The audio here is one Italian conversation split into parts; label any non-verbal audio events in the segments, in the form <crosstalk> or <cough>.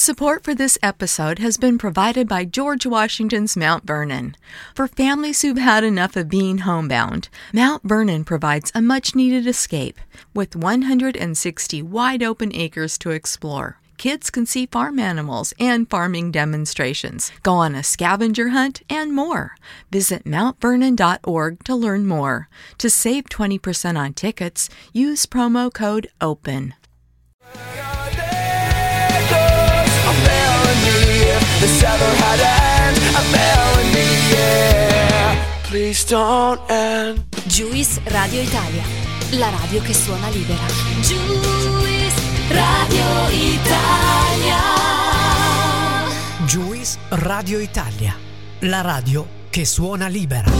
Support for this episode has been provided by George Washington's Mount Vernon. For families who've had enough of being homebound, Mount Vernon provides a much needed escape with 160 wide open acres to explore. Kids can see farm animals and farming demonstrations, go on a scavenger hunt, and more. Visit mountvernon.org to learn more. To save 20% on tickets, use promo code OPEN. Please don't end. Juice Radio Italia, la radio che suona libera. Juice Radio Italia. Juice Radio Italia, la radio che suona libera.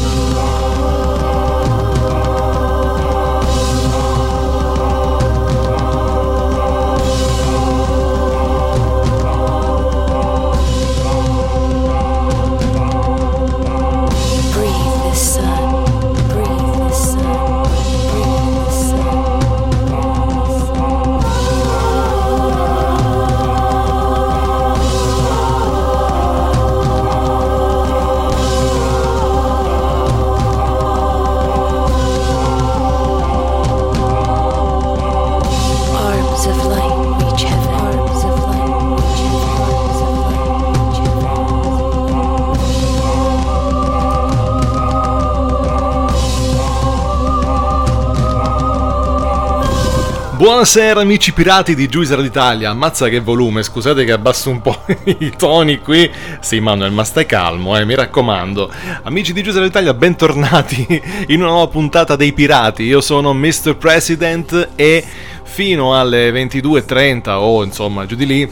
Buonasera amici pirati di Juicer d'Italia, ammazza che volume, scusate che abbasso un po' <laughs> i toni qui, sì Manuel ma stai calmo eh, mi raccomando. Amici di Juicer d'Italia, bentornati <laughs> in una nuova puntata dei pirati, io sono Mr. President e fino alle 22.30 o insomma giù di lì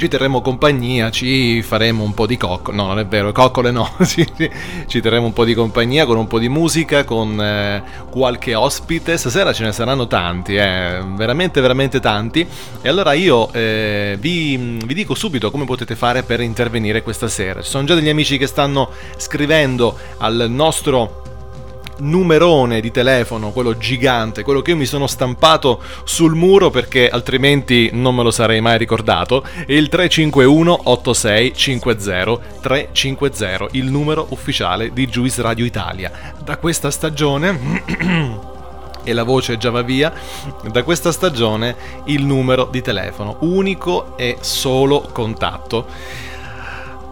ci terremo compagnia, ci faremo un po' di coccole, no non è vero, coccole no, <laughs> ci, terremo un po' di compagnia con un po' di musica, con eh, qualche ospite, stasera ce ne saranno tanti, eh, veramente veramente tanti, e allora io eh, vi, vi dico subito come potete fare per intervenire questa sera, ci sono già degli amici che stanno scrivendo al nostro numerone di telefono, quello gigante, quello che io mi sono stampato sul muro perché altrimenti non me lo sarei mai ricordato, è il 351 8650 350, il numero ufficiale di Juice Radio Italia. Da questa stagione <clears throat> e la voce già va via, da questa stagione il numero di telefono, unico e solo contatto.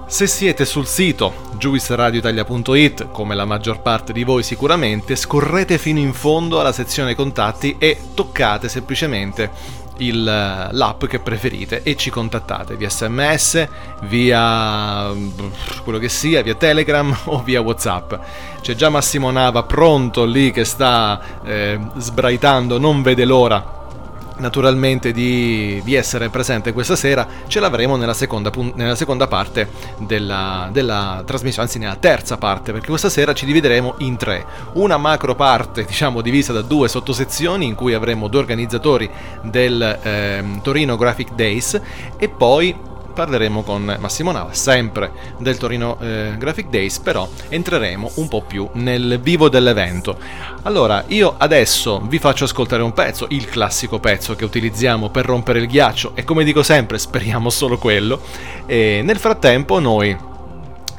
Se siete sul sito juiceradioitalia.it, come la maggior parte di voi sicuramente, scorrete fino in fondo alla sezione contatti e toccate semplicemente il, eh, l'app che preferite e ci contattate via sms, via quello che sia, via Telegram <laughs> o via Whatsapp. C'è già Massimo Nava pronto lì che sta eh, sbraitando, non vede l'ora naturalmente di, di essere presente questa sera ce l'avremo nella seconda, nella seconda parte della, della trasmissione, anzi nella terza parte, perché questa sera ci divideremo in tre. Una macro parte, diciamo, divisa da due sottosezioni in cui avremo due organizzatori del ehm, Torino Graphic Days e poi parleremo con Massimo Nava, sempre del Torino eh, Graphic Days, però entreremo un po' più nel vivo dell'evento. Allora, io adesso vi faccio ascoltare un pezzo, il classico pezzo che utilizziamo per rompere il ghiaccio e come dico sempre, <laughs> speriamo solo quello. E nel frattempo noi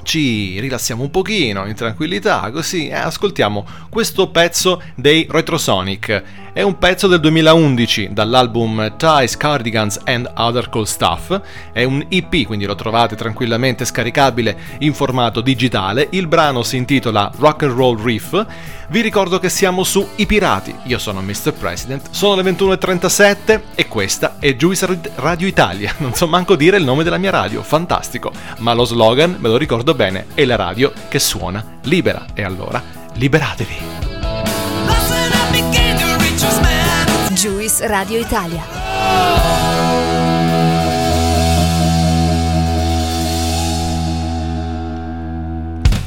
ci rilassiamo un pochino in tranquillità, così eh, ascoltiamo questo pezzo dei Retrosonic. È un pezzo del 2011 dall'album Ties, Cardigans and Other Cool Stuff. È un EP, quindi lo trovate tranquillamente scaricabile in formato digitale. Il brano si intitola Rock and Roll Riff. Vi ricordo che siamo su I Pirati. Io sono Mr. President, sono le 21.37 e questa è Juice Radio Italia. <laughs> Non so manco dire il nome della mia radio, fantastico. Ma lo slogan, me lo ricordo bene, è la radio che suona libera. E allora, liberatevi. Juice Radio Italia.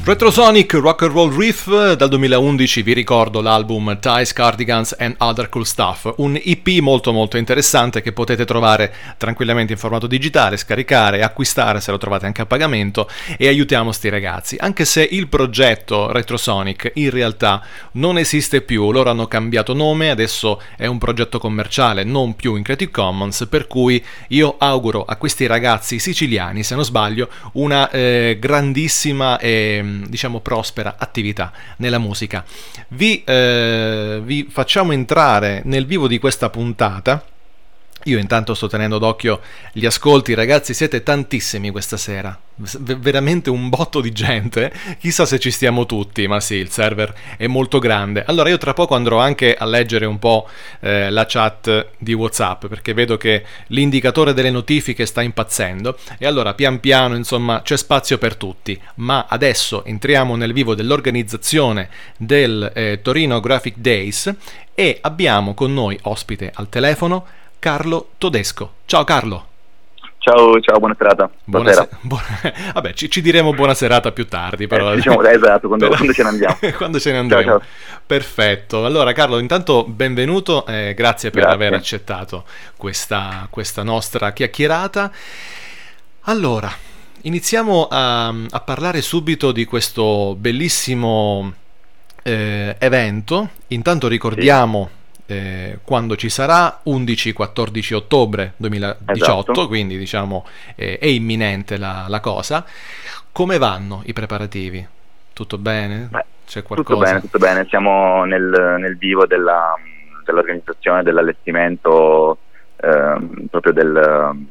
Retrosonic Rock and Roll Riff dal 2011 vi ricordo l'album Ties, Cardigans and Other Cool Stuff, un EP molto molto interessante che potete trovare tranquillamente in formato digitale, scaricare, acquistare se lo trovate anche a pagamento e aiutiamo sti ragazzi, anche se il progetto Retrosonic in realtà non esiste più, loro hanno cambiato nome, adesso è un progetto commerciale non più in Creative Commons, per cui io auguro a questi ragazzi siciliani, se non sbaglio, una eh, grandissima e diciamo prospera attività nella musica. Vi, eh, vi facciamo entrare nel vivo di questa puntata. Io intanto sto tenendo d'occhio gli ascolti, ragazzi, siete tantissimi questa sera, V- veramente un botto di gente, chissà se ci stiamo tutti, ma sì, il server è molto grande. Allora io tra poco andrò anche a leggere un po' eh, la chat di Whatsapp, perché vedo che l'indicatore delle notifiche sta impazzendo, e allora pian piano, insomma, c'è spazio per tutti, ma adesso entriamo nel vivo dell'organizzazione del eh, Torino Graphic Days e abbiamo con noi ospite al telefono Carlo Todesco. Ciao Carlo. Ciao, ciao, buona serata. Buonasera. <laughs> Buona... Vabbè, ci, ci, diremo buona serata più tardi, però. Eh, diciamo, esatto, quando, quando, ce ne andiamo. <laughs> quando ce ne andremo. Ciao, ciao. Perfetto. Allora, Carlo, intanto benvenuto, eh, grazie per grazie. aver accettato questa, questa, nostra chiacchierata. Allora, iniziamo a, a parlare subito di questo bellissimo eh, evento. Intanto ricordiamo. Sì eh, quando ci sarà 11-14 ottobre 2018, esatto. quindi diciamo eh, è imminente la, la, cosa. Come vanno i preparativi? Tutto bene? Beh, C'è qualcosa? Tutto bene, tutto bene. Siamo nel, nel vivo della, dell'organizzazione, dell'allestimento eh, proprio del,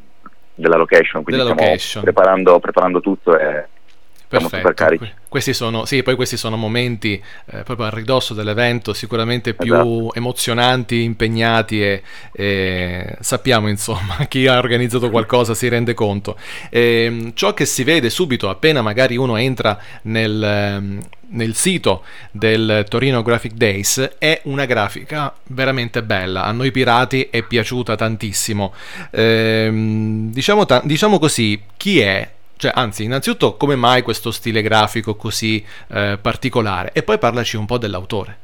della location, quindi della stiamo location. Preparando, preparando tutto e Perfetto. Questi sono, sì, poi questi sono momenti eh, proprio a ridosso dell'evento sicuramente più esatto. emozionanti, impegnati e, e, sappiamo insomma <laughs> chi ha organizzato qualcosa si rende conto. E, ehm, ciò che si vede subito appena magari uno entra nel, ehm, nel sito del Torino Graphic Days è una grafica veramente bella. A noi pirati è piaciuta tantissimo. Ehm, diciamo, ta- diciamo così, chi è cioè, anzi, innanzitutto, come mai questo stile grafico così eh, particolare? E poi parlaci un po' dell'autore.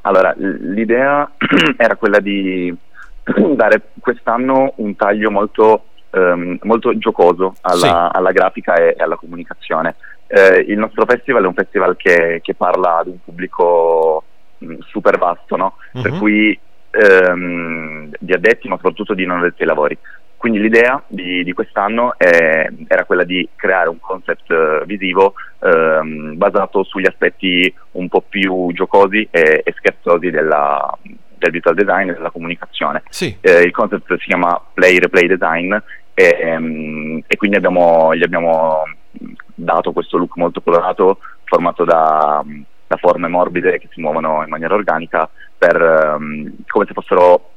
Allora, l'idea <clears throat> era quella di <clears throat> dare quest'anno un taglio molto, ehm, molto giocoso alla, sì. alla, grafica e, alla comunicazione. Eh, il nostro festival è un festival che, che parla ad un pubblico mh, super vasto, no? uh-huh. per mhm. cui ehm, di addetti, ma soprattutto di non addetti ai lavori. Quindi l'idea di, di quest'anno è, era quella di creare un concept uh, visivo ehm, basato sugli aspetti un po' più giocosi e, e scherzosi della, del visual design e della comunicazione. Sì. Eh, il concept si chiama Play Replay Design e, um, e quindi abbiamo, gli abbiamo dato questo look molto colorato formato da, da forme morbide che si muovono in maniera organica per, um, come se fossero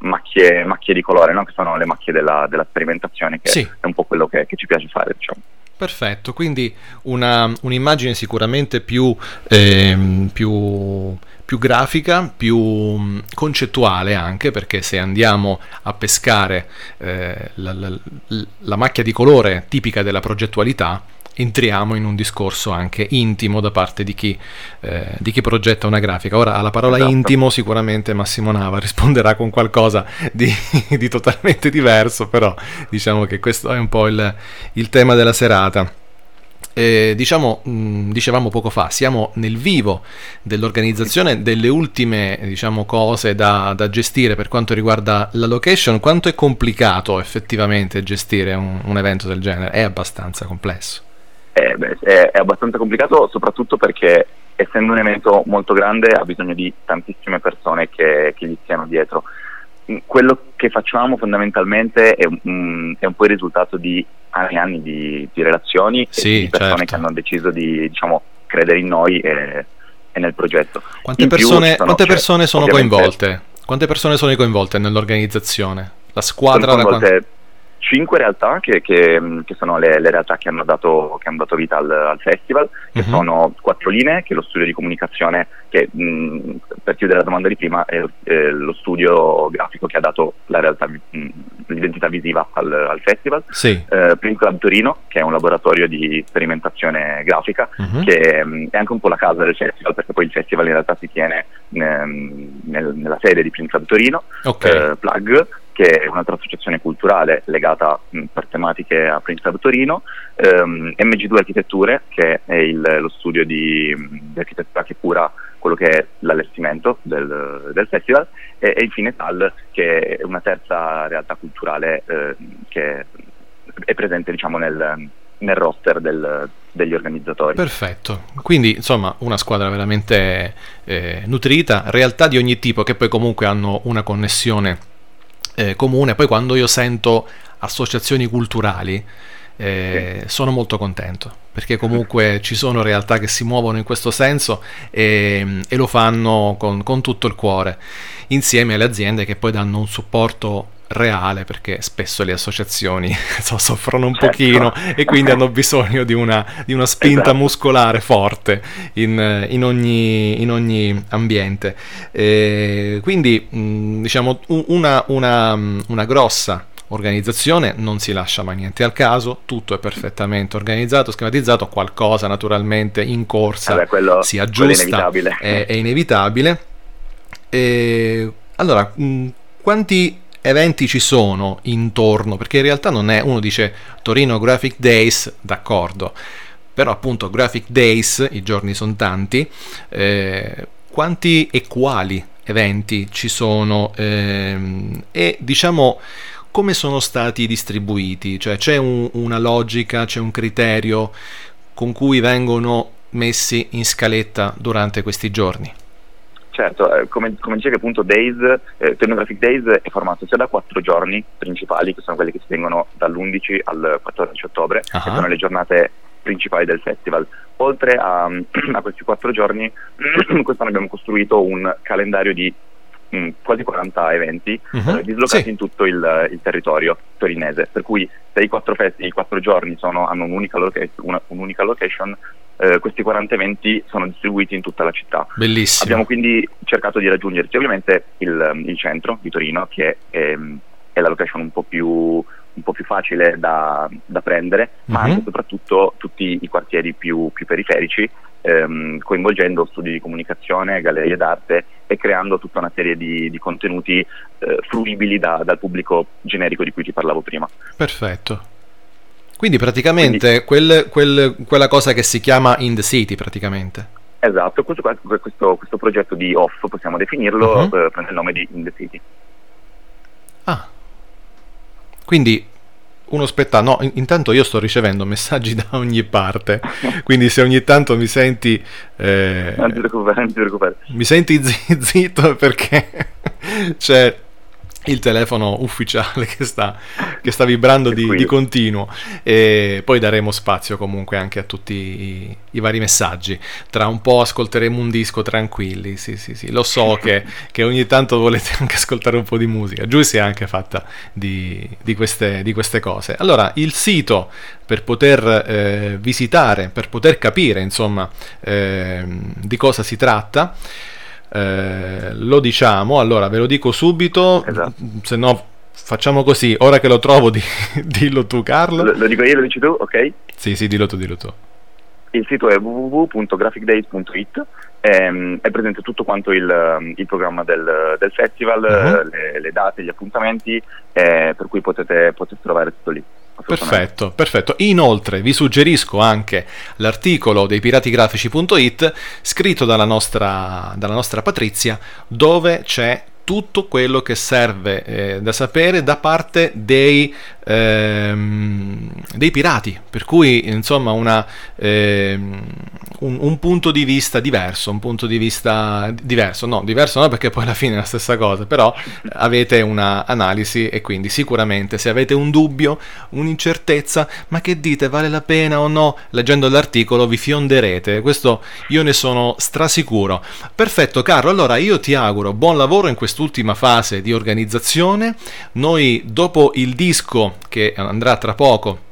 macchie, macchie di colore, no? che sono le macchie della, della sperimentazione, che sì. è un po' quello che, che ci piace fare. Diciamo. Perfetto, quindi una, un'immagine sicuramente più, eh, più, più, grafica, più mm, concettuale anche, perché se andiamo a pescare eh, la, la, la macchia di colore tipica della progettualità, entriamo in un discorso anche intimo da parte di chi, eh, di chi progetta una grafica. Ora, alla parola esatto. intimo sicuramente Massimo Nava risponderà con qualcosa di, <laughs> di, totalmente diverso, però diciamo che questo è un po' il, il tema della serata. Eh, diciamo, mh, dicevamo poco fa, siamo nel vivo dell'organizzazione delle ultime diciamo, cose da, da, gestire per quanto riguarda la location. Quanto è complicato effettivamente gestire un, un evento del genere? È abbastanza complesso è, è, è abbastanza complicato soprattutto perché essendo un evento molto grande ha bisogno di tantissime persone che, che gli stiano dietro. Mm, quello che facciamo fondamentalmente è un, è un po' il risultato di anni e anni di, di relazioni sì, di persone certo. che hanno deciso di diciamo, credere in noi e, e nel progetto. Quante persone, sono, quante persone sono coinvolte? Quante persone sono coinvolte nell'organizzazione? La squadra sono coinvolte, cinque realtà che, che, che sono le, le, realtà che hanno dato, che hanno dato vita al, al festival, che Mhm. sono Quattro Linee, che è lo studio di comunicazione che, mh, per chiudere la domanda di prima, è eh, lo studio grafico che ha dato la realtà, mh, l'identità visiva al, al festival. Sì. Eh, Print Club Torino, che è un laboratorio di sperimentazione grafica, Mhm. che mh, è anche un po' la casa del festival, perché poi il festival in realtà si tiene ehm, nel- nella sede di Print Club Torino, Ok. eh, Plug, che è un'altra associazione culturale legata mh, per tematiche a Print Club Torino, ehm, MG2 Architetture, che è il- lo studio di, di architettura che cura quello che è l'allestimento del, del festival, e, e infine TAL, che è una terza realtà culturale eh, che è presente diciamo, nel, nel roster del- degli organizzatori. Perfetto, quindi insomma una squadra veramente eh, nutrita, realtà di ogni tipo che poi comunque hanno una connessione eh, comune, poi quando io sento associazioni culturali eh, sono molto contento perché comunque <laughs> ci sono realtà che si muovono in questo senso e, e lo fanno con, con tutto il cuore insieme alle aziende che poi danno un supporto reale perché spesso le associazioni <laughs> so, soffrono un Certo. pochino e quindi hanno bisogno di una, di una spinta Esatto. muscolare forte in, in ogni, in ogni ambiente. Eh, quindi mh, diciamo una, una, una grossa organizzazione non si lascia mai niente al caso, tutto è perfettamente organizzato, schematizzato, qualcosa naturalmente in corsa Vabbè, quello- si quello è aggiusta, inevitabile. è, è inevitabile. E, allora, mh, quanti eventi ci sono intorno? Perché in realtà non è, uno dice Torino Graphic Days, d'accordo, però appunto Graphic Days, i giorni sono tanti, eh, quanti e quali eventi ci sono ehm, e diciamo come sono stati distribuiti, cioè c'è un- una logica, c'è un criterio con cui vengono messi in scaletta durante questi giorni. Certo, eh, come, come dicevi appunto Days, eh, Torino Graphic Days è formato sia da quattro giorni principali, che sono quelli che si tengono dall'11 al 14 ottobre, Ah. che sono le giornate principali del festival. Oltre a, <clears throat> a questi quattro giorni, <clears throat> quest'anno abbiamo costruito un calendario di mm, quasi 40 eventi eh, dislocati sì. in tutto il, il territorio torinese, per cui se i quattro, festi, i quattro giorni sono- hanno un'unica, loca- una- un'unica location, eh, questi 40 eventi sono distribuiti in tutta la città. Bellissimo. Abbiamo quindi cercato di raggiungerci ovviamente il, il centro di Torino, che è, è la location un po' più, un po' più facile da, da prendere, ma Mhm. anche e soprattutto tutti i quartieri più, più periferici, ehm, coinvolgendo studi di comunicazione, gallerie d'arte e creando tutta una serie di, di contenuti eh, fruibili da- dal pubblico generico di cui ti parlavo prima. Perfetto. Quindi praticamente quel- quel- quella cosa che si chiama In the City praticamente. Esatto, questo, questo, questo progetto di off, possiamo definirlo, Mhm. eh, prende il nome di In the City. Ah. Quindi uno spettacolo. No, in- intanto io sto ricevendo messaggi <laughs> da ogni parte. Quindi se ogni tanto mi senti. eh, Non ti preoccupare, non ti preoccupare. mi senti zi- zitto perché <laughs> c'è il telefono ufficiale che sta, <laughs> che sta vibrando di, di continuo. E poi daremo spazio comunque anche a tutti i, i vari messaggi. Tra un po' ascolteremo un disco tranquilli sì sì sì. Lo so che, <laughs> che ogni tanto volete anche ascoltare un po' di musica. Giù si è anche fatta di, di queste, di queste cose. Allora il sito per poter eh, visitare per poter capire insomma ehm, di cosa si tratta eh, lo diciamo, allora ve lo dico subito, Esatto. se no facciamo così, ora che lo trovo di- <laughs> dillo tu Carlo. Lo, lo dico io, lo dici tu, ok? Sì, sì, dillo tu, dillo tu. Il sito è www.graphicdays.it, ehm, è presente tutto quanto il, il programma del, del festival, eh, le, le date, gli appuntamenti, eh, per cui potete, potete trovare tutto lì. Perfetto, perfetto. Inoltre vi suggerisco anche l'articolo dei piratigrafici.it scritto dalla nostra, dalla nostra Patrizia dove c'è tutto quello che serve eh, da sapere da parte dei, ehm, dei pirati, per cui insomma una, ehm, un, un punto di vista diverso, un punto di vista diverso, no, diverso no perché poi alla fine è la stessa cosa, però avete una analisi e quindi sicuramente se avete un dubbio, un'incertezza, ma che dite, vale la pena o no, leggendo l'articolo vi fionderete, questo io ne sono strasicuro. Perfetto Carlo, allora io ti auguro buon lavoro in quest'ultima fase di organizzazione, noi dopo il disco che andrà tra poco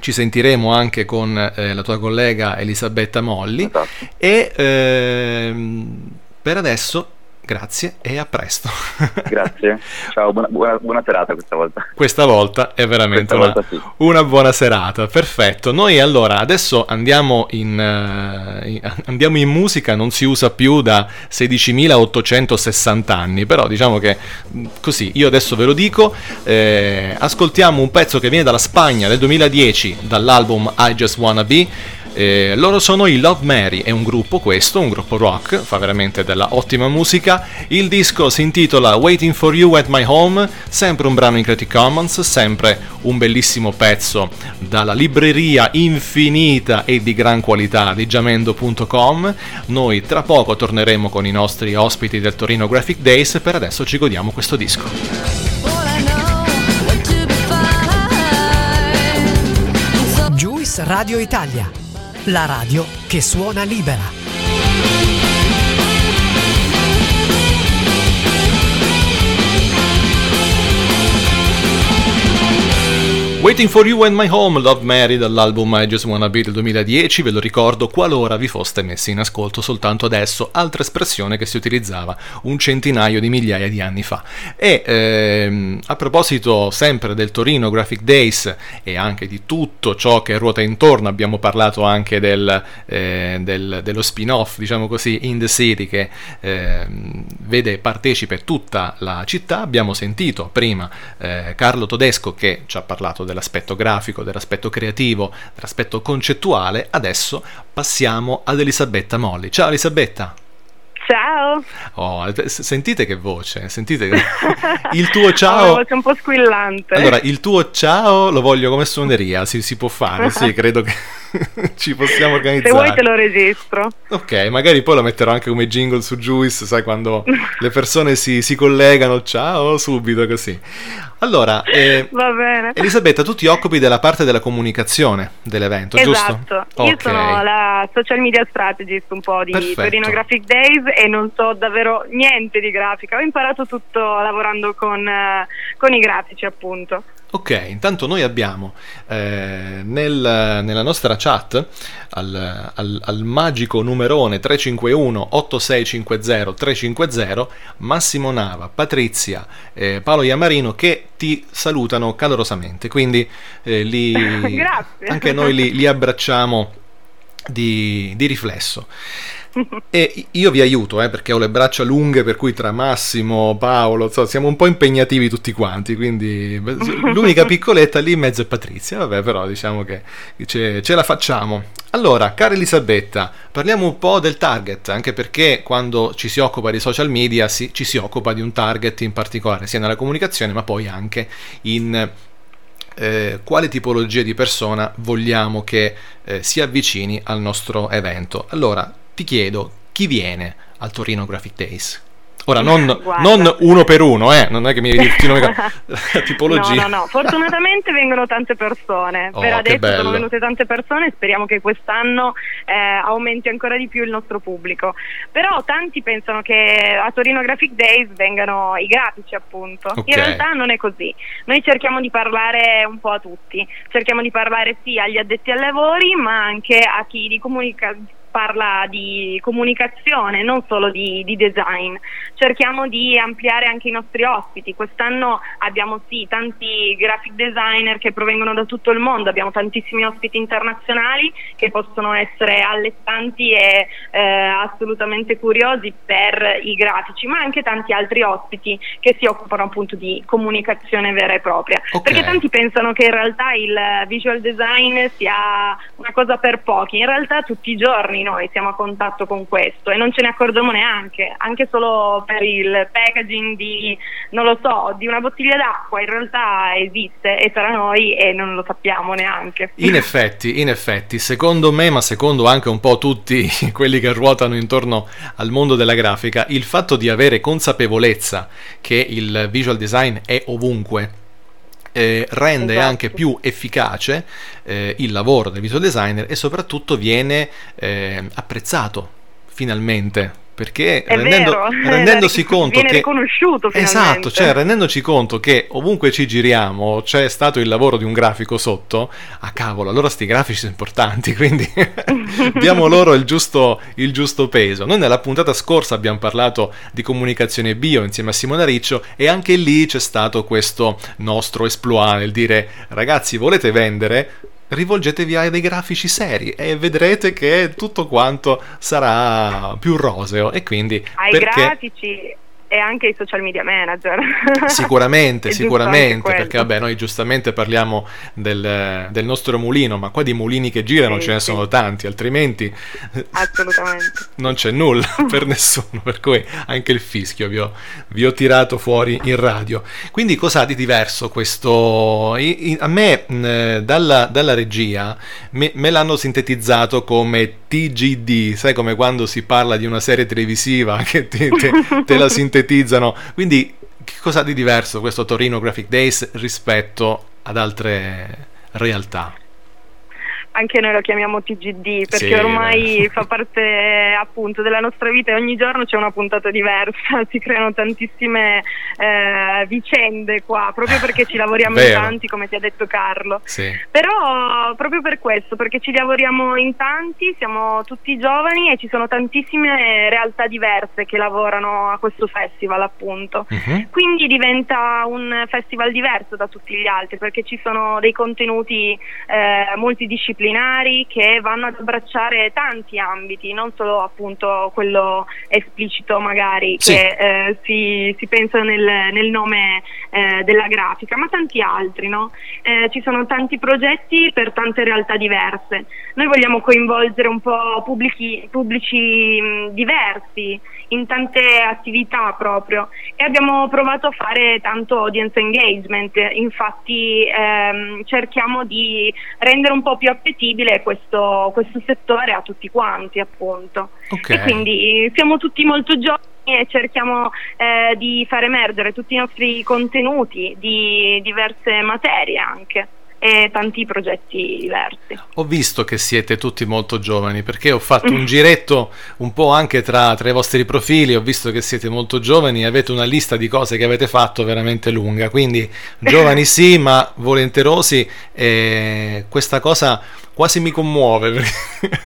ci sentiremo anche con eh, la tua collega Elisabetta Molli Esatto. e ehm, per adesso grazie e a presto. <laughs> Grazie. Ciao, buona, buona, buona serata questa volta. Questa volta è veramente Questa una, volta sì. una buona serata, perfetto. Noi allora adesso andiamo in, eh, in- andiamo in musica, non si usa più da 16.860 anni, però diciamo che mh, così, io adesso ve lo dico, eh, ascoltiamo un pezzo che viene dalla Spagna del 2010, dall'album I Just Wanna Be. Eh, loro sono i Love Mary, è un gruppo questo, un gruppo rock, fa veramente della ottima musica. Il disco si intitola Waiting for You at My Home, sempre un brano in Creative Commons, sempre un bellissimo pezzo dalla libreria infinita e di gran qualità di jamendo.com. Noi tra poco torneremo con i nostri ospiti del Torino Graphic Days, per adesso ci godiamo questo disco. Juice Radio Italia, la radio che suona libera. Waiting for You and My Home, Love Mary dall'album I Just Wanna Be del 2010, ve lo ricordo qualora vi foste messi in ascolto soltanto adesso, altra espressione che si utilizzava un centinaio di migliaia di anni fa. E ehm, a proposito sempre del Torino Graphic Days e anche di tutto ciò che ruota intorno, abbiamo parlato anche del, eh, del- dello spin-off, diciamo così, In the City che ehm, vede partecipe tutta la città, abbiamo sentito prima eh, Carlo Todesco che ci ha parlato dell'aspetto grafico, dell'aspetto creativo, dell'aspetto concettuale, adesso passiamo ad Elisabetta Molli. Ciao Elisabetta! Ciao! Oh, sentite che voce, sentite che... <laughs> il tuo Ho una ciao... voce un po' squillante. Allora, il tuo ciao lo voglio come suoneria, si, si può fare, sì, <laughs> credo che <laughs> ci possiamo Se organizzare. vuoi te lo registro. Ok, magari poi lo metterò anche come jingle su Juice, sai, quando <laughs> le persone si, si collegano, ciao, subito così. Allora, eh. Elisabetta, tu ti occupi della parte della comunicazione dell'evento, giusto? Esatto, io Ok. sono la social media strategist un po' di Perfetto. Torino Graphic Days e non so davvero niente di grafica, ho imparato tutto lavorando con, eh, con i grafici appunto. Ok, intanto noi abbiamo eh, nel- nella nostra chat al, al- al magico numerone 351 8650 350 Massimo Nava, Patrizia, eh, Paolo Iamarino che ti salutano calorosamente, quindi eh, li, <laughs> anche noi li, li abbracciamo di, di riflesso. E io vi aiuto, eh, perché ho le braccia lunghe, per cui tra Massimo, Paolo, insomma, siamo un po' impegnativi tutti quanti, quindi <laughs> l'unica piccoletta lì in mezzo è Patrizia, vabbè, però diciamo che ce, ce la facciamo. Allora, cara Elisabetta, parliamo un po' del target, anche perché quando ci si occupa di social media si- ci si occupa di un target in particolare, sia nella comunicazione, ma poi anche in eh, quale tipologia di persona vogliamo che eh, si avvicini al nostro evento. Allora, ti chiedo chi viene al Torino Graphic Days? Ora, non, <laughs> non uno per uno, eh, non è che mi devi nome, la tipologia. No, no, no, fortunatamente vengono tante persone. Oh, per adesso bello. sono venute tante persone e speriamo che quest'anno eh, aumenti ancora di più il nostro pubblico. Però tanti pensano che a Torino Graphic Days vengano i grafici, appunto. Ok. In realtà non è così. Noi cerchiamo di parlare un po' a tutti. Cerchiamo di parlare sì agli addetti ai lavori, ma anche a chi di comunica- parla di comunicazione, non solo di, di design. Cerchiamo di ampliare anche i nostri ospiti. Quest'anno abbiamo sì tanti graphic designer che provengono da tutto il mondo, abbiamo tantissimi ospiti internazionali che possono essere allettanti e eh, assolutamente curiosi per i grafici, ma anche tanti altri ospiti che si occupano appunto di comunicazione vera e propria. Ok. Perché tanti pensano che in realtà il visual design sia una cosa per pochi, in realtà tutti i giorni noi siamo a contatto con questo e non ce ne accorgiamo neanche, anche solo per il packaging di, non lo so, di una bottiglia d'acqua, in realtà esiste e tra noi e non lo sappiamo neanche. In effetti, in effetti, secondo me, ma secondo anche un po' tutti <laughs> quelli che ruotano intorno al mondo della grafica, il fatto di avere consapevolezza che il visual design è ovunque eh, rende Esatto. anche più efficace eh, il lavoro del visual designer e soprattutto viene eh, apprezzato finalmente perché rendendo- <laughs> rendendosi conto che esatto, cioè rendendoci conto che ovunque ci giriamo c'è stato il lavoro di un grafico sotto, a cavolo, allora sti grafici sono importanti, <laughs> quindi <laughs> diamo loro il giusto, il giusto peso. Noi nella puntata scorsa abbiamo parlato di comunicazione bio insieme a Simona Riccio e anche lì c'è stato questo nostro esploit nel dire ragazzi volete vendere? Rivolgetevi a dei grafici seri e vedrete che tutto quanto sarà più roseo e quindi Ai perché grafici e anche ai social media manager. <laughs> Sicuramente, <laughs> sicuramente, perché vabbè, noi giustamente parliamo del, del nostro mulino, ma qua di mulini che girano Sì, ce ne sì. sono tanti, altrimenti <laughs> Assolutamente. non c'è nulla per nessuno, per cui anche il fischio vi ho, vi ho tirato fuori in radio. Quindi cosa di diverso questo? I- i- a me mh, dalla, dalla regia me, me l'hanno sintetizzato come TGD, sai come quando si parla di una serie televisiva <laughs> che ti- te, te la sintetizzano. Quindi che cosa di diverso questo Torino Graphic Days rispetto ad altre realtà? Anche noi lo chiamiamo TGD perché Sì, ormai beh. fa parte <laughs> appunto della nostra vita e ogni giorno c'è una puntata diversa, <laughs> si creano tantissime eh, vicende qua, proprio perché ci lavoriamo in tanti, come ti ha detto Carlo. Sì. Però proprio per questo, perché ci lavoriamo in tanti, siamo tutti giovani e ci sono tantissime realtà diverse che lavorano a questo festival appunto. Mhm. Quindi diventa un festival diverso da tutti gli altri perché ci sono dei contenuti eh, multidisciplinari che vanno ad abbracciare tanti ambiti, non solo appunto quello esplicito magari Sì. che eh, si, si pensa nel, nel nome eh, della grafica, ma tanti altri, no? Eh, ci sono tanti progetti per tante realtà diverse. Noi vogliamo coinvolgere un po' pubblici, pubblici mh, diversi in tante attività proprio e abbiamo provato a fare tanto audience engagement, infatti ehm, cerchiamo di rendere un po' più appetibile questo, questo settore a tutti quanti appunto. Ok. E quindi siamo tutti molto giovani e cerchiamo eh, di far emergere tutti i nostri contenuti di diverse materie anche e tanti progetti diversi. Ho visto che siete tutti molto giovani perché ho fatto un giretto un po' anche tra, tra i vostri profili, ho visto che siete molto giovani e avete una lista di cose che avete fatto veramente lunga, quindi <laughs> giovani sì, ma volenterosi e questa cosa quasi mi commuove. perché-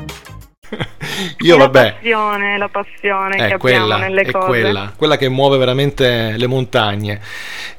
Io la vabbè, passione, la passione che è abbiamo quella, nelle è cose. quella, quella che muove veramente le montagne.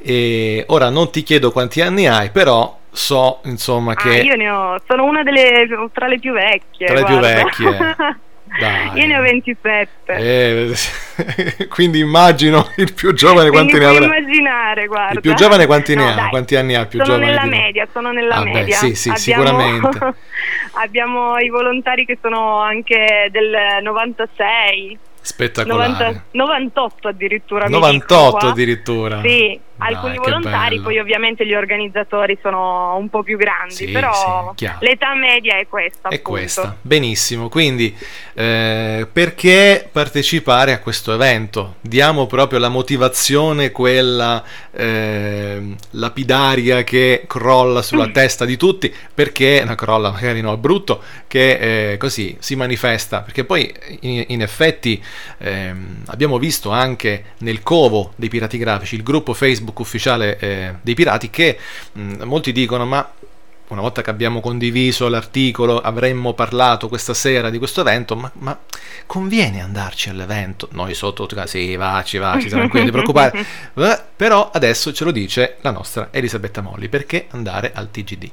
E ora non ti chiedo quanti anni hai, però so insomma Ah, che... io ne ho, sono una delle tra le più vecchie. Tra le più vecchie. <laughs> Dai. Io ne ho 27. Eh, <laughs> quindi immagino il più giovane quanti Quindi ne avrà. immaginare, guarda. Il più giovane quanti ne No, ha? dai. Quanti anni ha il più sono giovane? nella media, sono nella Ah, beh, media. sì, sì, abbiamo, sicuramente. <laughs> abbiamo i volontari che sono anche del 96, Spettacolare. 90 98 addirittura. mi 98 dicono qua. addirittura. Sì, alcuni che volontari, poi ovviamente gli organizzatori sono un po' più grandi, Sì, però sì, l'età media è questa. È appunto. questa, benissimo. Quindi, eh, perché partecipare a questo evento? Diamo proprio la motivazione, quella eh, lapidaria che crolla sulla testa di tutti, perché, no, crolla magari no, brutto, che eh, così si manifesta, perché poi in, in effetti ehm, abbiamo visto anche nel covo dei pirati grafici, il gruppo Facebook ufficiale eh, dei pirati, che mh, molti dicono ma una volta che abbiamo condiviso l'articolo, avremmo parlato questa sera di questo evento, ma, ma conviene andarci all'evento? Noi sotto, sì, vaci, vaci, tranquilli, non preoccupare. <laughs> Eh, Però adesso ce lo dice la nostra Elisabetta Molli, perché andare al TGD?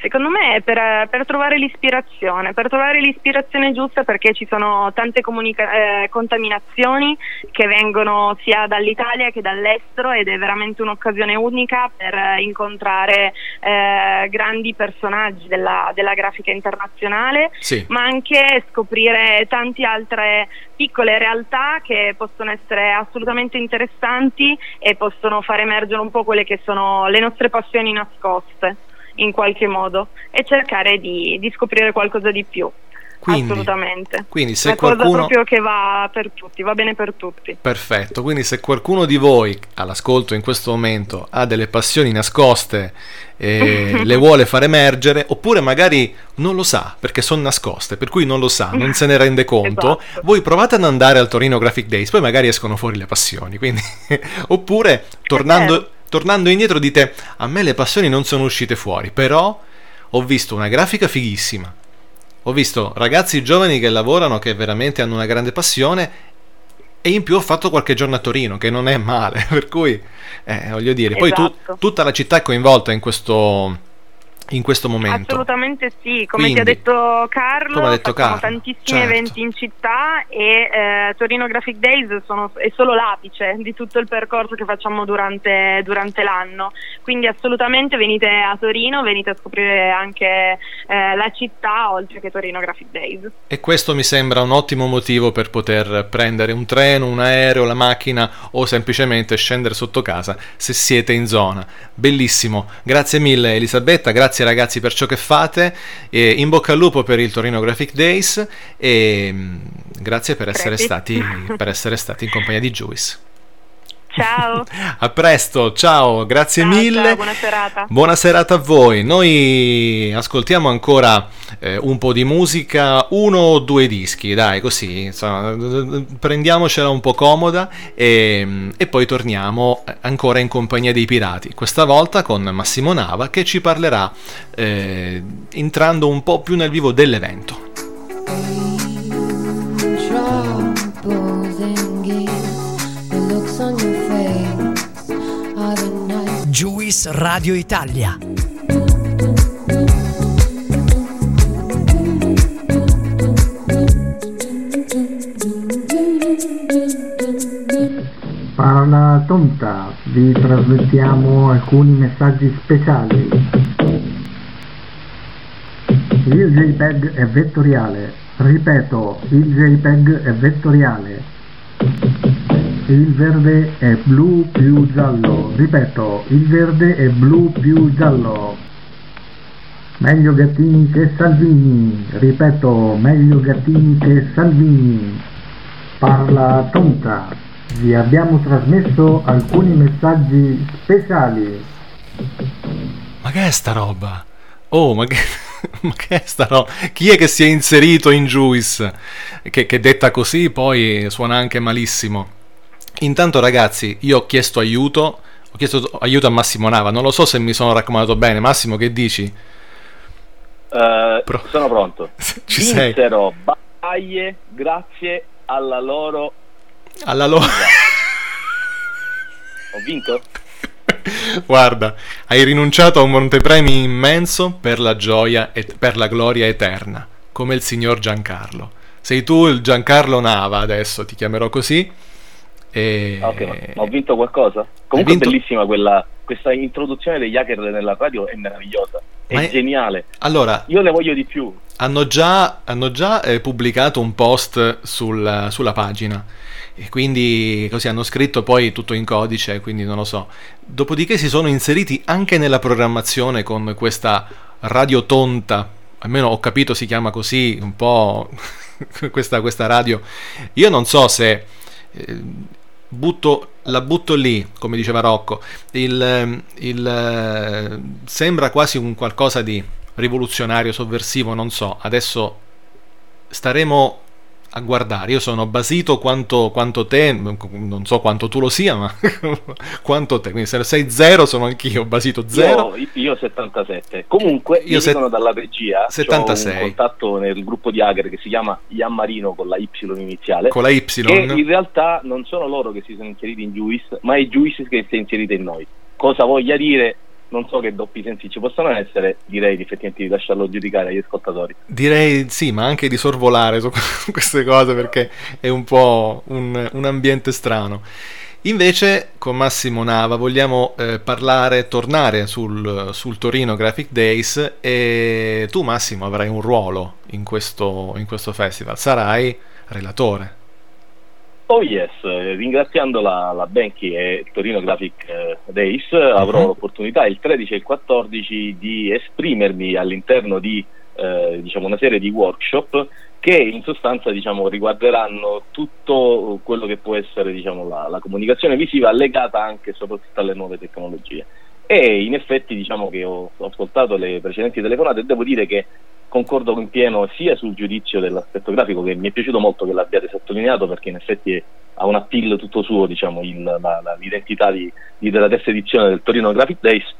Secondo me è per, per, trovare l'ispirazione, per trovare l'ispirazione giusta perché ci sono tante comunica- eh, contaminazioni che vengono sia dall'Italia che dall'estero ed è veramente un'occasione unica per eh, incontrare eh, grandi personaggi della, della grafica internazionale, sì. ma anche scoprire tante altre piccole realtà che possono essere assolutamente interessanti e possono far emergere un po' quelle che sono le nostre passioni nascoste in qualche modo e cercare di, di scoprire qualcosa di più. Quindi, Assolutamente. Quindi se Una qualcuno... cosa proprio che va per tutti, va bene per tutti. Perfetto, quindi se qualcuno di voi all'ascolto in questo momento ha delle passioni nascoste e <laughs> le vuole far emergere, oppure magari non lo sa perché sono nascoste, per cui non lo sa, non se ne rende <laughs> conto, Esatto. voi provate ad andare al Torino Graphic Days, poi magari escono fuori le passioni. Quindi... <laughs> oppure tornando, tornando indietro dite a me le passioni non sono uscite fuori, però ho visto una grafica fighissima. Ho visto ragazzi giovani che lavorano, che veramente hanno una grande passione e in più ho fatto qualche giorno a Torino, che non è male, <laughs> per cui eh, voglio dire, poi tu- Esatto. tutta la città è coinvolta in questo, in questo momento. Assolutamente sì, come Quindi, ti ha detto Carlo, ha detto Carlo, tantissimi certo. eventi in città e eh, Torino Graphic Days sono- è solo l'apice di tutto il percorso che facciamo durante, durante l'anno. Quindi assolutamente venite a Torino, venite a scoprire anche eh, la città oltre che Torino Graphic Days. E questo mi sembra un ottimo motivo per poter prendere un treno, un aereo, la macchina o semplicemente scendere sotto casa se siete in zona. Bellissimo. Grazie mille Elisabetta, grazie ragazzi per ciò che fate. E in bocca al lupo per il Torino Graphic Days e mm, grazie per essere, stati, per essere stati in compagnia di Juice. Ciao, <laughs> A presto, ciao, grazie Ciao, mille. ciao, buona serata. Buona serata a voi. Noi ascoltiamo ancora eh, un po' di musica, uno o due dischi, dai, così, insomma, prendiamocela un po' comoda e, e poi torniamo eh, ancora in compagnia dei pirati. Questa volta con Massimo Nava che ci parlerà eh, entrando un po' più nel vivo dell'evento. Juice Radio Italia. Parla tonta, vi trasmettiamo alcuni messaggi speciali. Il JPEG è vettoriale, ripeto, il JPEG è vettoriale. Il verde è blu più giallo, ripeto, il verde è blu più giallo. Meglio Gattini che Salvini, ripeto, meglio Gattini che Salvini. Parla tonta, vi abbiamo trasmesso alcuni messaggi speciali. Ma che è sta roba? Oh, ma che, <laughs> ma che è sta roba? Chi è che si è inserito in Juice? Che, che detta così poi suona anche malissimo. Intanto ragazzi, io ho chiesto aiuto, ho chiesto aiuto a Massimo Nava, non lo so se mi sono raccomandato bene. Massimo, che dici? Eh, Pro- sono pronto. <laughs> Ci sei? Vinsero battaglie grazie alla loro. Alla loro... <laughs> Ho vinto? Guarda, hai rinunciato a un montepremi immenso per la gioia e per la gloria eterna, come il signor Giancarlo. Sei tu il Giancarlo Nava adesso, ti chiamerò così. E... Ah, ok, ma, ho vinto qualcosa? Comunque vinto- è bellissima quella, questa introduzione degli hacker nella radio, è meravigliosa. È, è- geniale. Allora, Io ne voglio di più. hanno già, hanno già eh, pubblicato un post sul- sulla pagina e quindi così hanno scritto poi tutto in codice, quindi non lo so. Dopodiché si sono inseriti anche nella programmazione con questa radio tonta, almeno ho capito si chiama così, un po' <laughs> questa, questa radio. Io non so se butto, la butto lì, come diceva Rocco, il, ehm, il, eh, sembra quasi un qualcosa di rivoluzionario, sovversivo, non so, adesso staremo a guardare, io sono basito quanto, quanto te, non so quanto tu lo sia, ma <laughs> quanto te, quindi se sei zero sono anch'io, basito zero. Io, io 77. Comunque, Io io set- dicono dalla regia, c'ho 76. un contatto nel gruppo di hacker che si chiama Ian Marino con la Y iniziale. Con la Y. Che in realtà non sono loro che si sono inseriti in Juice, ma è Juice che si è inserita in noi. Cosa voglia dire non so che doppi sensi ci possono essere, direi effettivamente di lasciarlo giudicare agli ascoltatori. Direi sì, ma anche di sorvolare su <laughs> queste cose perché è un po' un, un ambiente strano. Invece con Massimo Nava vogliamo eh, parlare, tornare sul, sul, Torino Graphic Days e tu Massimo avrai un ruolo in questo, in questo festival, sarai relatore. Oh yes, ringraziando la, la Benchi e Torino Graphic eh, Days avrò uh-huh. l'opportunità il 13 e il 14 di esprimermi all'interno di eh, diciamo una serie di workshop che in sostanza diciamo, riguarderanno tutto quello che può essere diciamo, la, la, comunicazione visiva legata anche e soprattutto alle nuove tecnologie. E in effetti diciamo che ho, ho ascoltato le precedenti telefonate e devo dire che concordo in pieno sia sul giudizio dell'aspetto grafico che mi è piaciuto molto che l'abbiate sottolineato perché in effetti ha un appeal tutto suo diciamo, il, la, la, l'identità di, di, della terza edizione del Torino Graphic Days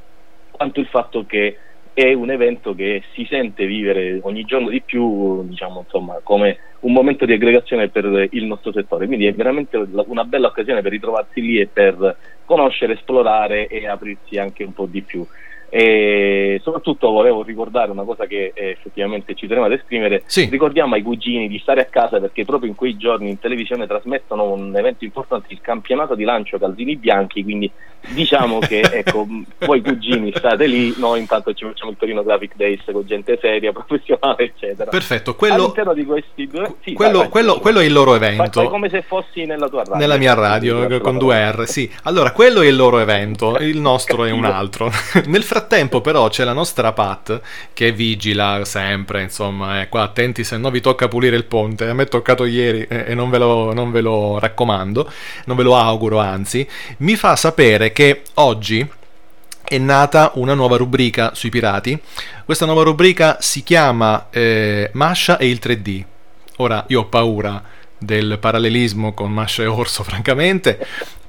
quanto il fatto che è un evento che si sente vivere ogni giorno di più diciamo, insomma, come un momento di aggregazione per il nostro settore. Quindi è veramente una bella occasione per ritrovarsi lì e per conoscere, esplorare e aprirsi anche un po' di più e soprattutto volevo ricordare una cosa che eh, effettivamente ci tenevo ad esprimere. Sì. ricordiamo ai cugini di stare a casa perché proprio in quei giorni in televisione trasmettono un evento importante il campionato di lancio Calzini Bianchi quindi diciamo che <laughs> ecco voi cugini state lì noi intanto ci facciamo il Torino Graphic Days con gente seria <laughs> professionale eccetera. Perfetto quello, all'interno di questi due sì, quello, vai, vai, quello, quello, è il loro evento. Fai, come se fossi nella tua radio. Nella mia radio con due R sì. Allora quello è il loro evento il nostro è un altro. <laughs> Nel frattempo però c'è la nostra Pat che vigila sempre, insomma, eh, qua attenti se no vi tocca pulire il ponte, a me è toccato ieri e non ve, lo, non ve lo raccomando, non ve lo auguro anzi, mi fa sapere che oggi è nata una nuova rubrica sui pirati. Questa nuova rubrica si chiama eh, Masha e il 3D. Ora io ho paura del parallelismo con Masha e Orso, <laughs> francamente,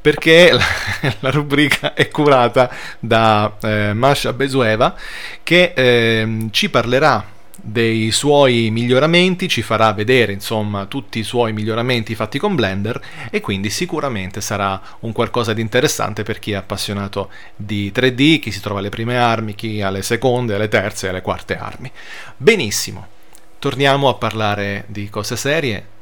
perché la, <laughs> la rubrica è curata da eh, Masha Besueva che eh, ci parlerà dei suoi miglioramenti, ci farà vedere insomma tutti i suoi miglioramenti fatti con Blender e quindi sicuramente sarà un qualcosa di interessante per chi è appassionato di 3D, chi si trova alle prime armi, chi alle seconde, alle terze e alle quarte armi. Benissimo, torniamo a parlare di cose serie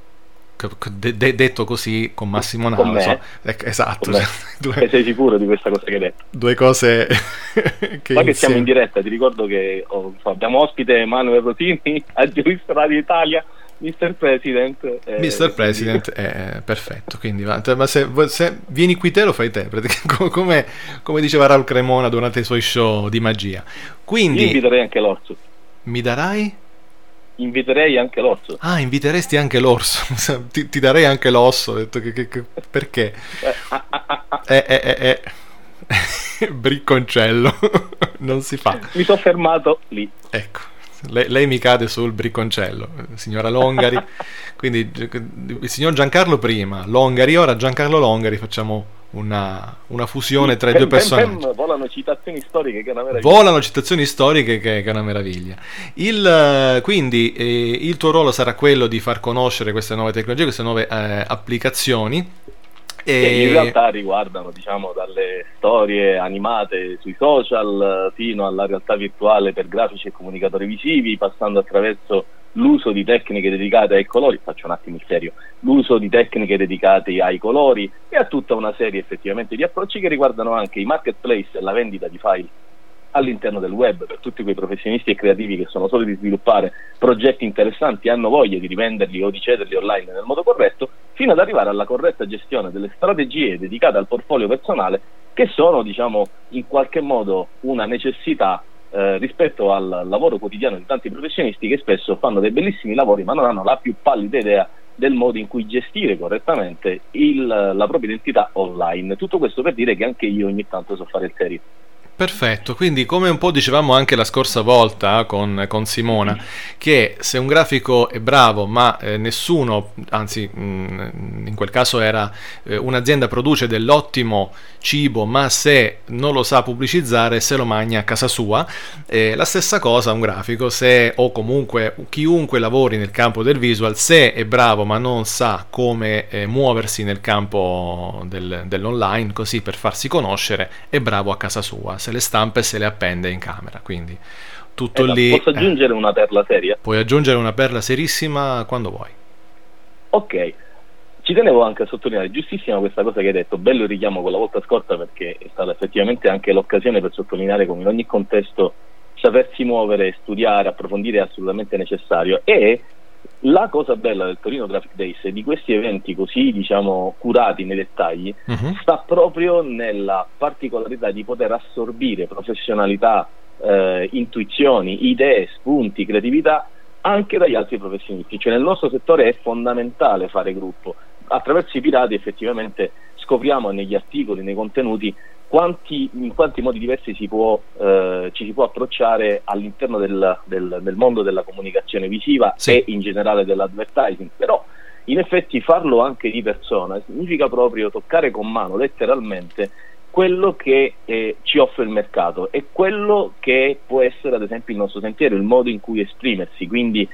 de- de- detto così con Massimo Nava so, esatto cioè, due, sei sicuro di questa cosa che hai detto due cose <laughs> che poi che siamo in diretta ti ricordo che oh, abbiamo ospite Emanuele Rotini a <laughs> Giurista Radio Italia Mr. President eh, Mr. President è perfetto quindi ma se, se, vieni qui te lo fai te <laughs> come, come diceva Raul Cremona durante i suoi show di magia quindi Io inviterei anche l'orso mi darai? Inviterei anche l'orso. Ah, inviteresti anche l'orso. <laughs> ti, ti, darei anche l'osso. Ho detto che, che, che perché? Eh, ah, ah, ah, eh, eh, eh, eh. <laughs> Bricconcello. <laughs> non si fa. Mi sono fermato lì. Ecco. Lei, lei, mi cade sul bricconcello, signora Longari. Quindi il signor Giancarlo prima, Longari, ora Giancarlo Longari, facciamo una, una fusione tra i due personaggi. volano citazioni storiche che è una meraviglia. Volano citazioni storiche che, che è una meraviglia. Il, quindi eh, il tuo ruolo sarà quello di far conoscere queste nuove tecnologie, queste nuove eh, applicazioni. E... Che in realtà riguardano diciamo, dalle storie animate sui social fino alla realtà virtuale per grafici e comunicatori visivi, passando attraverso l'uso di tecniche dedicate ai colori, faccio un attimo il serio, l'uso di tecniche dedicate ai colori e a tutta una serie effettivamente di approcci che riguardano anche i marketplace e la vendita di file all'interno del web per tutti quei professionisti e creativi che sono soliti sviluppare progetti interessanti hanno voglia di rivenderli o di cederli online nel modo corretto, fino ad arrivare alla corretta gestione delle strategie dedicate al portfolio personale che sono diciamo in qualche modo una necessità eh, rispetto al lavoro quotidiano di tanti professionisti che spesso fanno dei bellissimi lavori ma non hanno la più pallida idea del modo in cui gestire correttamente il, la propria identità online. Tutto questo per dire che anche io ogni tanto so fare il serio. Perfetto, quindi come un po' dicevamo anche la scorsa volta con, con Simona, che se un grafico è bravo ma eh, nessuno, anzi mh, mm, in quel caso era eh, un'azienda produce dell'ottimo cibo ma se non lo sa pubblicizzare se lo magna a casa sua, eh, la stessa cosa un grafico, se o comunque chiunque lavori nel campo del visual, se è bravo ma non sa come eh, muoversi nel campo del, dell'online così per farsi conoscere, è bravo a casa sua se le stampa e se le appende in camera. Quindi tutto Esatto, lì. Posso eh, aggiungere una perla seria? puoi aggiungere una perla serissima quando vuoi. Ok, ci tenevo anche a sottolineare, giustissima questa cosa che hai detto, bello il richiamo quella volta scorsa perché è stata effettivamente anche l'occasione per sottolineare come in ogni contesto sapersi muovere, studiare, approfondire è assolutamente necessario e la cosa bella del Torino Graphic Days e di questi eventi così diciamo curati nei dettagli sta proprio nella particolarità di poter assorbire professionalità, eh, intuizioni, idee, spunti, creatività anche dagli altri professionisti. Cioè nel nostro settore è fondamentale fare gruppo. Attraverso i pirati effettivamente scopriamo negli articoli, nei contenuti, quanti, in quanti modi diversi si può, eh, ci si può approcciare all'interno del, del- del mondo della comunicazione visiva e in generale dell'advertising. Però in effetti farlo anche di persona significa proprio toccare con mano letteralmente quello che eh, ci offre il mercato e quello che può essere ad esempio il nostro sentiero, il modo in cui esprimersi. Quindi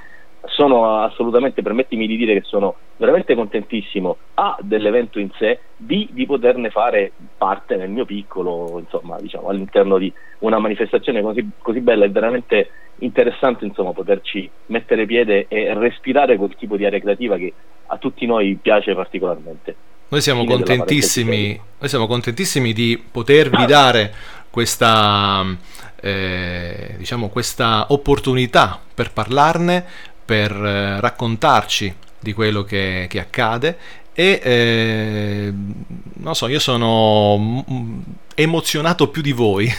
sono assolutamente, permettimi di dire che sono veramente contentissimo A dell'evento in sé, B di poterne fare parte nel mio piccolo, insomma, diciamo, all'interno di una manifestazione così, così bella, è veramente interessante insomma poterci mettere piede e respirare quel tipo di aria creativa che a tutti noi piace particolarmente. Noi siamo contentissimi, noi siamo contentissimi di potervi dare questa, eh, diciamo, questa opportunità per parlarne, per eh, raccontarci di quello che, che accade e eh, non so, io sono emozionato più di voi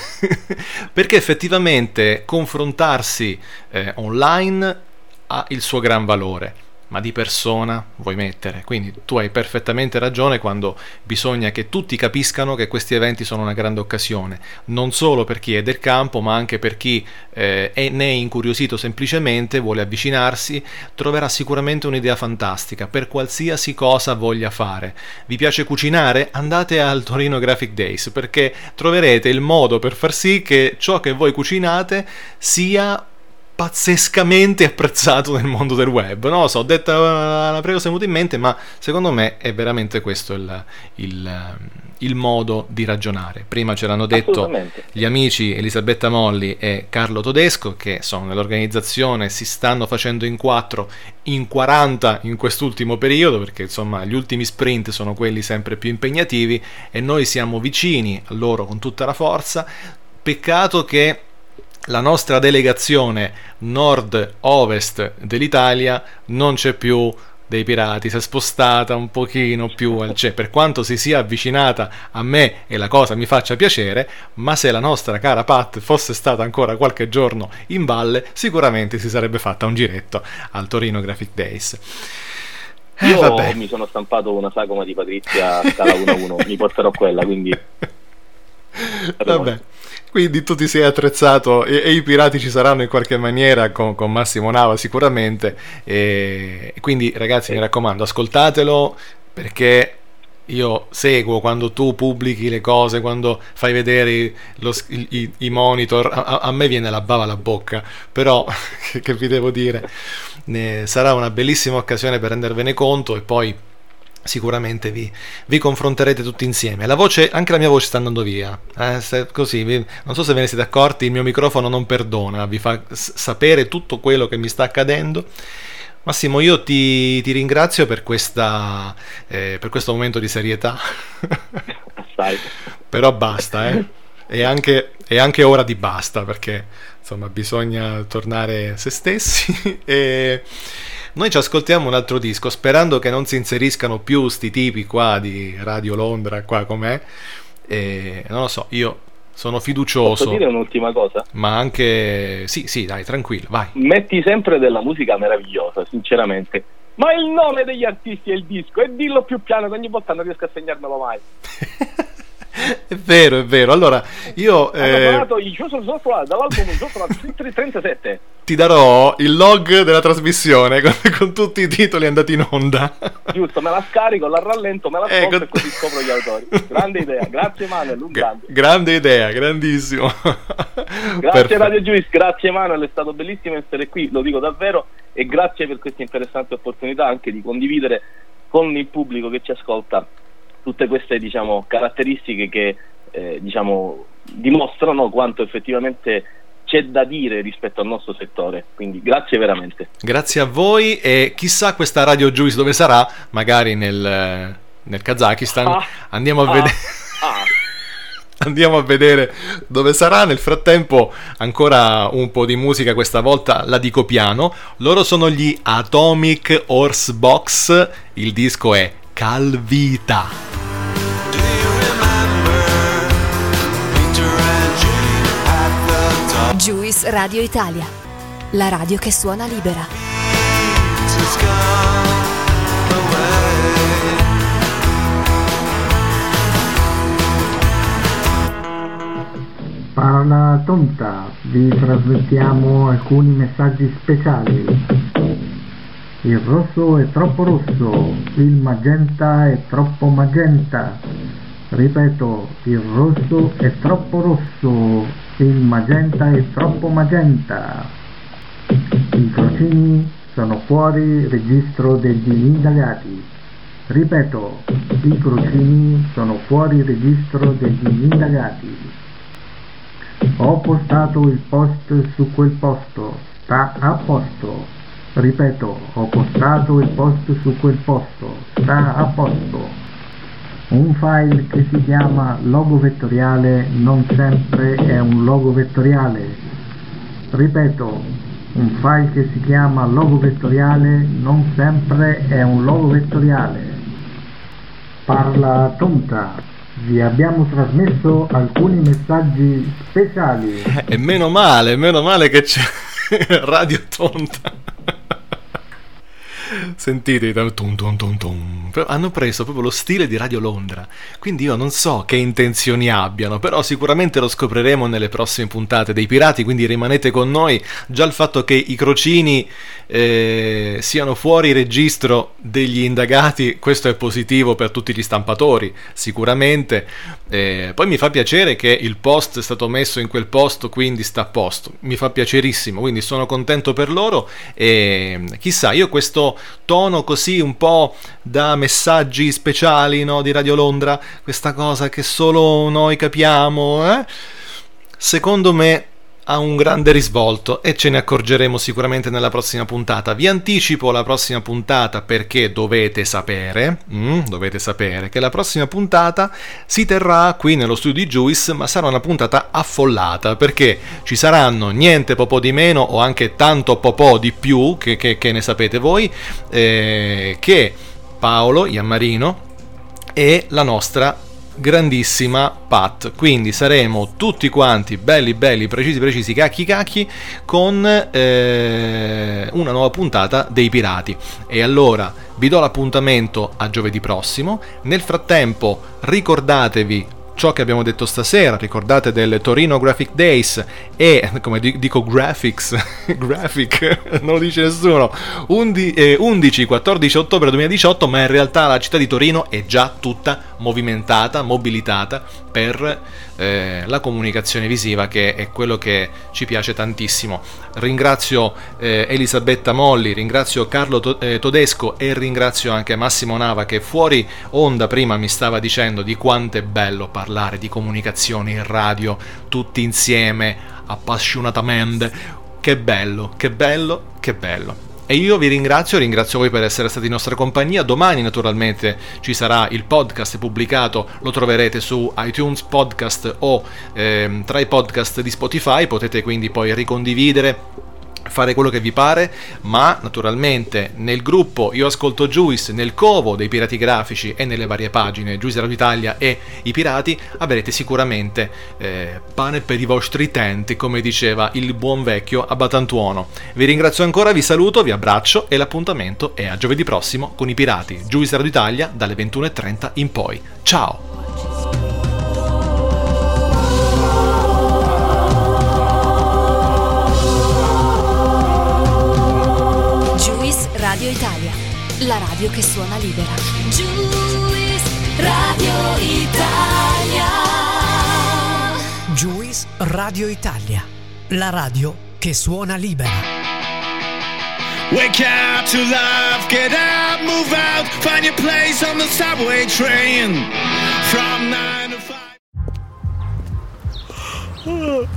<laughs> perché effettivamente confrontarsi eh, online ha il suo gran valore ma di persona vuoi mettere. Quindi tu hai perfettamente ragione quando bisogna che tutti capiscano che questi eventi sono una grande occasione, non solo per chi è del campo, ma anche per chi eh, è, ne è incuriosito semplicemente, vuole avvicinarsi, troverà sicuramente un'idea fantastica per qualsiasi cosa voglia fare. Vi piace cucinare? Andate al Torino Graphic Days perché troverete il modo per far sì che ciò che voi cucinate sia pazzescamente apprezzato nel mondo del web. Non lo so, ho detto la prego se è venuto in mente, ma secondo me è veramente questo il, il, il modo di ragionare. Prima ce l'hanno detto gli amici Elisabetta Molli e Carlo Todesco, che sono nell'organizzazione, si stanno facendo in 4, in 40 in quest'ultimo periodo, perché insomma gli ultimi sprint sono quelli sempre più impegnativi e noi siamo vicini a loro con tutta la forza. Peccato che la nostra delegazione nord-ovest dell'Italia non c'è più dei pirati, si è spostata un pochino più al c'è, per quanto si sia avvicinata a me e la cosa mi faccia piacere, ma se la nostra cara Pat fosse stata ancora qualche giorno in valle, sicuramente si sarebbe fatta un giretto al Torino Graphic Days. Eh, Io vabbè. mi sono stampato una sagoma di Patrizia scala 1-1, mi porterò quella, quindi <laughs> Vabbè. Quindi tu ti sei attrezzato e, e i pirati ci saranno in qualche maniera con, con Massimo Nava sicuramente. E, quindi ragazzi mi raccomando ascoltatelo perché io seguo quando tu pubblichi le cose, quando fai vedere lo i, i- monitor, a- a me viene la bava alla bocca, però <laughs> che, che vi devo dire, Ne- sarà una bellissima occasione per rendervene conto e poi sicuramente vi, vi confronterete tutti insieme. La voce, anche la mia voce sta andando via. eh, se- così, vi- non so se ve ne siete accorti, il mio microfono non perdona, vi fa s- sapere tutto quello che mi sta accadendo. Massimo, io ti, ti ringrazio per, questa, eh, per questo momento di serietà. <laughs> Però basta, eh. E anche, è anche ora di basta perché insomma bisogna tornare se stessi <laughs> e noi ci ascoltiamo un altro disco sperando che non si inseriscano più sti tipi qua di Radio Londra qua com'è e non lo so io sono Posso fiducioso dire un'ultima cosa? ma anche sì sì dai tranquillo vai Metti sempre della musica meravigliosa, sinceramente. Ma il nome degli artisti e il disco, e dillo più piano, che ogni volta non riesco a segnarmelo mai. <laughs> è vero è vero allora io eh, dall'album Social <laughs> 37. ti darò il log della trasmissione con, con tutti i titoli andati in onda Giusto, me la scarico, la rallento, me la ascolto Ecco. e così scopro gli autori. Grande idea, grazie Manuel, un grande. grande idea grandissimo Grazie Perfetto. Radio Juice, grazie Manuel, è stato bellissimo essere qui, lo dico davvero, e grazie per questa interessante opportunità anche di condividere con il pubblico che ci ascolta tutte queste diciamo, caratteristiche che eh, diciamo, dimostrano quanto effettivamente c'è da dire rispetto al nostro settore. Quindi grazie veramente. Grazie a voi e chissà questa Radio Juice dove sarà, magari nel, nel Kazakistan. Ah, Andiamo a ah, vedere. ah. <laughs> Andiamo a vedere dove sarà. Nel frattempo, ancora un po' di musica, questa volta la dico piano. Loro sono gli Atomic Horse Box. Il disco è Calvita. Juice Radio Italia, la radio che suona libera. Parla tonta, vi trasmettiamo alcuni messaggi speciali. Il rosso è troppo rosso, il magenta è troppo magenta. Ripeto, il rosso è troppo rosso, il magenta è troppo magenta. I crocini sono fuori registro degli indagati. Ripeto, i crocini sono fuori registro degli indagati. Ho postato il post su quel posto, sta a posto. Ripeto, ho postato il post su quel posto, sta a posto. Un file che si chiama logo vettoriale non sempre è un logo vettoriale. Ripeto, un file che si chiama logo vettoriale non sempre è un logo vettoriale. Parla tonta. Vi abbiamo trasmesso alcuni messaggi speciali. <laughs> E meno male, meno male che c'è <laughs> Radio Tonta. Sentite, tum, tum, tum, tum. hanno preso proprio lo stile di Radio Londra. Quindi io non so che intenzioni abbiano, però sicuramente lo scopriremo nelle prossime puntate dei Pirati. Quindi rimanete con noi. Già il fatto che i crocini eh, siano fuori registro degli indagati, questo è positivo per tutti gli stampatori, sicuramente. Eh, poi mi fa piacere che il post è stato messo in quel posto, quindi sta a posto. Mi fa piacerissimo, quindi sono contento per loro. E chissà, io questo tono così un po' da messaggi speciali no, di Radio Londra, questa cosa che solo noi capiamo, eh? secondo me ha un grande risvolto e ce ne accorgeremo sicuramente nella prossima puntata. Vi anticipo la prossima puntata perché dovete sapere, mm, dovete sapere che la prossima puntata si terrà qui nello studio di Juice, ma sarà una puntata affollata perché ci saranno niente popò di meno o anche tanto popò di più che, che, che ne sapete voi, eh, che Paolo Iammarino e la nostra grandissima Pat. Quindi saremo tutti quanti belli belli, precisi precisi, cacchi cacchi con eh, una nuova puntata dei pirati. E allora vi do l'appuntamento a giovedì prossimo. Nel frattempo ricordatevi ciò che abbiamo detto stasera, ricordate del Torino Graphic Days e, come dico graphics, <laughs> graphic, <laughs> non lo dice nessuno, 11-14 ottobre 2018, ma in realtà la città di Torino è già tutta movimentata, mobilitata per eh, la comunicazione visiva che è quello che ci piace tantissimo. Ringrazio eh, Elisabetta Molli, ringrazio Carlo to- eh, Todesco e ringrazio anche Massimo Nava che fuori onda prima mi stava dicendo di quanto è bello parlare di comunicazione in radio tutti insieme, appassionatamente. Che bello, che bello, che bello. E io vi ringrazio, ringrazio voi per essere stati in nostra compagnia. Domani naturalmente ci sarà il podcast pubblicato, lo troverete su iTunes Podcast o ehm, tra i podcast di Spotify, potete quindi poi ricondividere fare quello che vi pare, ma naturalmente nel gruppo Io Ascolto Juice, nel covo dei pirati grafici e nelle varie pagine Juice Radio Italia e i pirati avrete sicuramente eh, pane per i vostri tenti, come diceva il buon vecchio Abbatantuono. Vi ringrazio ancora, vi saluto, vi abbraccio e l'appuntamento è a giovedì prossimo con i pirati Juice Radio Italia dalle 21.30 in poi. Ciao! Radio Italia, la radio che suona libera. Juice Radio Italia. Juice Radio Italia, la radio che suona libera. Wake up to love, get up, move out, find your place on the subway train. From 9 to 5.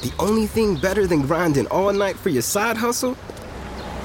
The only thing better than grinding all night for your side hustle